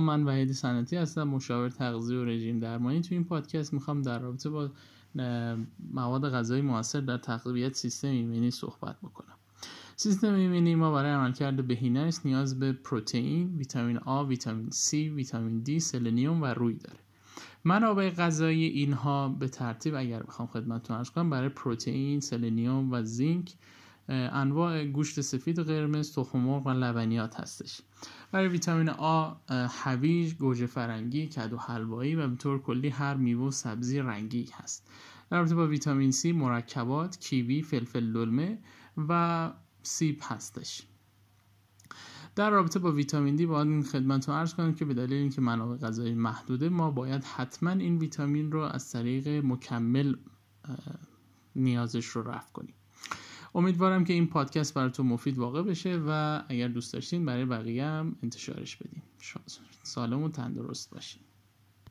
من وحید سنتی هستم مشاور تغذیه و رژیم درمانی تو این پادکست می‌خوام در رابطه با مواد غذایی موثر در تقویت سیستم ایمنی صحبت بکنم سیستم ایمنی ما برای عملکرد بهینه‌اش نیاز به پروتئین، ویتامین A، ویتامین C، ویتامین D، سلنیوم و روی داره. منابع غذایی اینها به ترتیب اگر بخوام خدمتتون عرض کنم برای پروتئین، سلنیوم و zinc انواع گوشت سفید و قرمز، تخم مرغ و لبنیات هستش. برای ویتامین آ هویج، گوجه فرنگی، کدو حلوایی و به طور کلی هر میوه و سبزی رنگی هست. در رابطه با ویتامین C مرکبات، کیوی، فلفل دلمه و سیب هستش. در رابطه با ویتامین دی باید این خدمت رو عرض کنم که به دلیل اینکه منابع غذایی محدوده ما باید حتما این ویتامین رو از طریق مکمل نیازش رو رفع کنیم امیدوارم که این پادکست براتون مفید واقع بشه و اگر دوست داشتین برای بقیه هم انتشارش بدین. سالم و تندرست باشین.